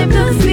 time to feel.